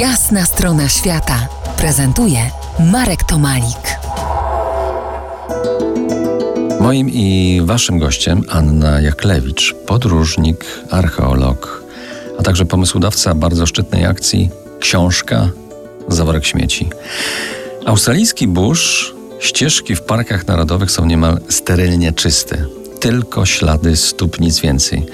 Jasna strona świata prezentuje Marek Tomalik. Moim i waszym gościem Anna Jaklewicz, podróżnik, archeolog, a także pomysłodawca bardzo szczytnej akcji Książka Zaworek Śmieci. Australijski burz, ścieżki w parkach narodowych są niemal sterylnie czyste. Tylko ślady stóp, nic więcej.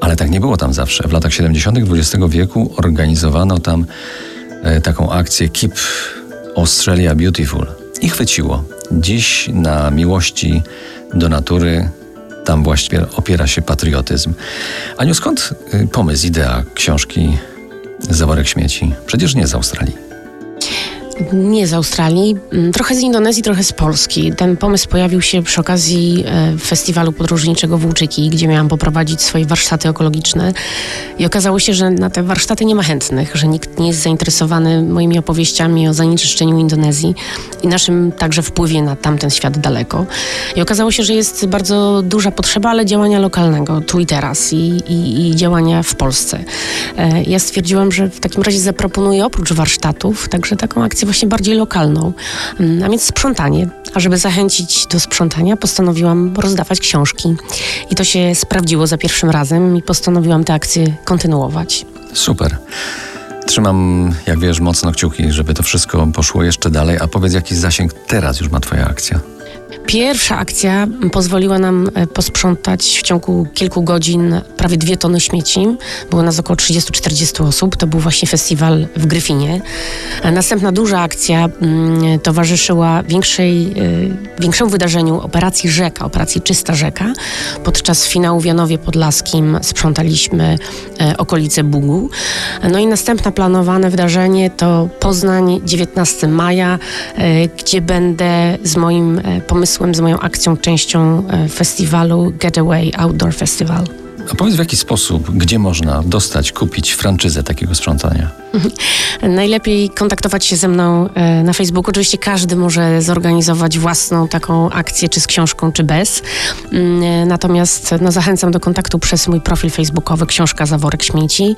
Ale tak nie było tam zawsze. W latach 70. XX wieku organizowano tam e, taką akcję Keep Australia Beautiful. I chwyciło. Dziś na miłości do natury tam właściwie opiera się patriotyzm. Aniu, skąd y, pomysł, idea książki Zaworek Śmieci? Przecież nie z Australii. Nie z Australii, mm, trochę z Indonezji, trochę z Polski. Ten pomysł pojawił się przy okazji e, festiwalu podróżniczego w Łuczyki, gdzie miałam poprowadzić swoje warsztaty ekologiczne. I okazało się, że na te warsztaty nie ma chętnych, że nikt nie jest zainteresowany moimi opowieściami o zanieczyszczeniu Indonezji i naszym także wpływie na tamten świat daleko. I okazało się, że jest bardzo duża potrzeba, ale działania lokalnego, tu i teraz i, i, i działania w Polsce. E, ja stwierdziłam, że w takim razie zaproponuję oprócz warsztatów także taką akcję właśnie bardziej lokalną, mm, a więc sprzątanie. A żeby zachęcić do sprzątania, postanowiłam rozdawać książki. I to się sprawdziło za pierwszym razem i postanowiłam tę akcję kontynuować. Super. Trzymam, jak wiesz, mocno kciuki, żeby to wszystko poszło jeszcze dalej. A powiedz, jaki zasięg teraz już ma Twoja akcja? Pierwsza akcja pozwoliła nam e, posprzątać w ciągu kilku godzin prawie dwie tony śmieci. Było nas około 30-40 osób. To był właśnie festiwal w Gryfinie. Następna duża akcja mm, towarzyszyła większej, e, większemu wydarzeniu operacji Rzeka, operacji Czysta Rzeka. Podczas finału w Janowie Podlaskim sprzątaliśmy e, okolice Bugu. No i następne planowane wydarzenie to Poznań 19 maja, gdzie będę z moim pomysłem pomysłem, z moją akcją, częścią e, festiwalu Getaway Outdoor Festival. A powiedz w jaki sposób, gdzie można dostać, kupić franczyzę takiego sprzątania? Najlepiej kontaktować się ze mną e, na Facebooku. Oczywiście każdy może zorganizować własną taką akcję, czy z książką, czy bez. Mm, e, natomiast no, zachęcam do kontaktu przez mój profil facebookowy Książka Zaworek Śmieci.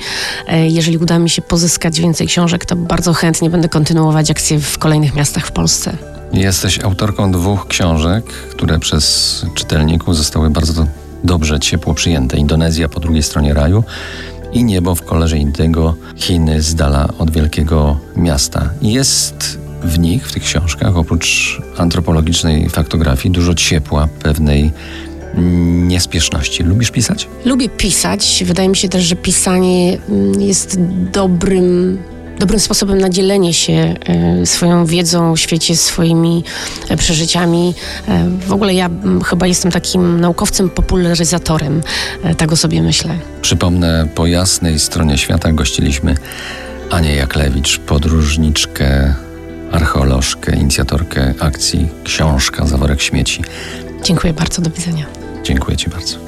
Jeżeli uda mi się pozyskać więcej książek, to bardzo chętnie będę kontynuować akcję w kolejnych miastach w Polsce. Jesteś autorką dwóch książek, które przez czytelników zostały bardzo dobrze, ciepło przyjęte. Indonezja po drugiej stronie raju i niebo w kolorze indygo, Chiny z dala od wielkiego miasta. Jest w nich, w tych książkach, oprócz antropologicznej faktografii, dużo ciepła, pewnej niespieszności. Lubisz pisać? Lubię pisać. Wydaje mi się też, że pisanie jest dobrym dobrym sposobem na dzielenie się e, swoją wiedzą o świecie, swoimi e, przeżyciami. E, w ogóle ja chyba jestem takim naukowcem, popularyzatorem, tak o sobie myślę. Przypomnę, po jasnej stronie świata gościliśmy Anię Jaklewicz, podróżniczkę, archeolożkę, inicjatorkę akcji Książka Zaworek Śmieci. Dziękuję bardzo, do widzenia. Dziękuję Ci bardzo.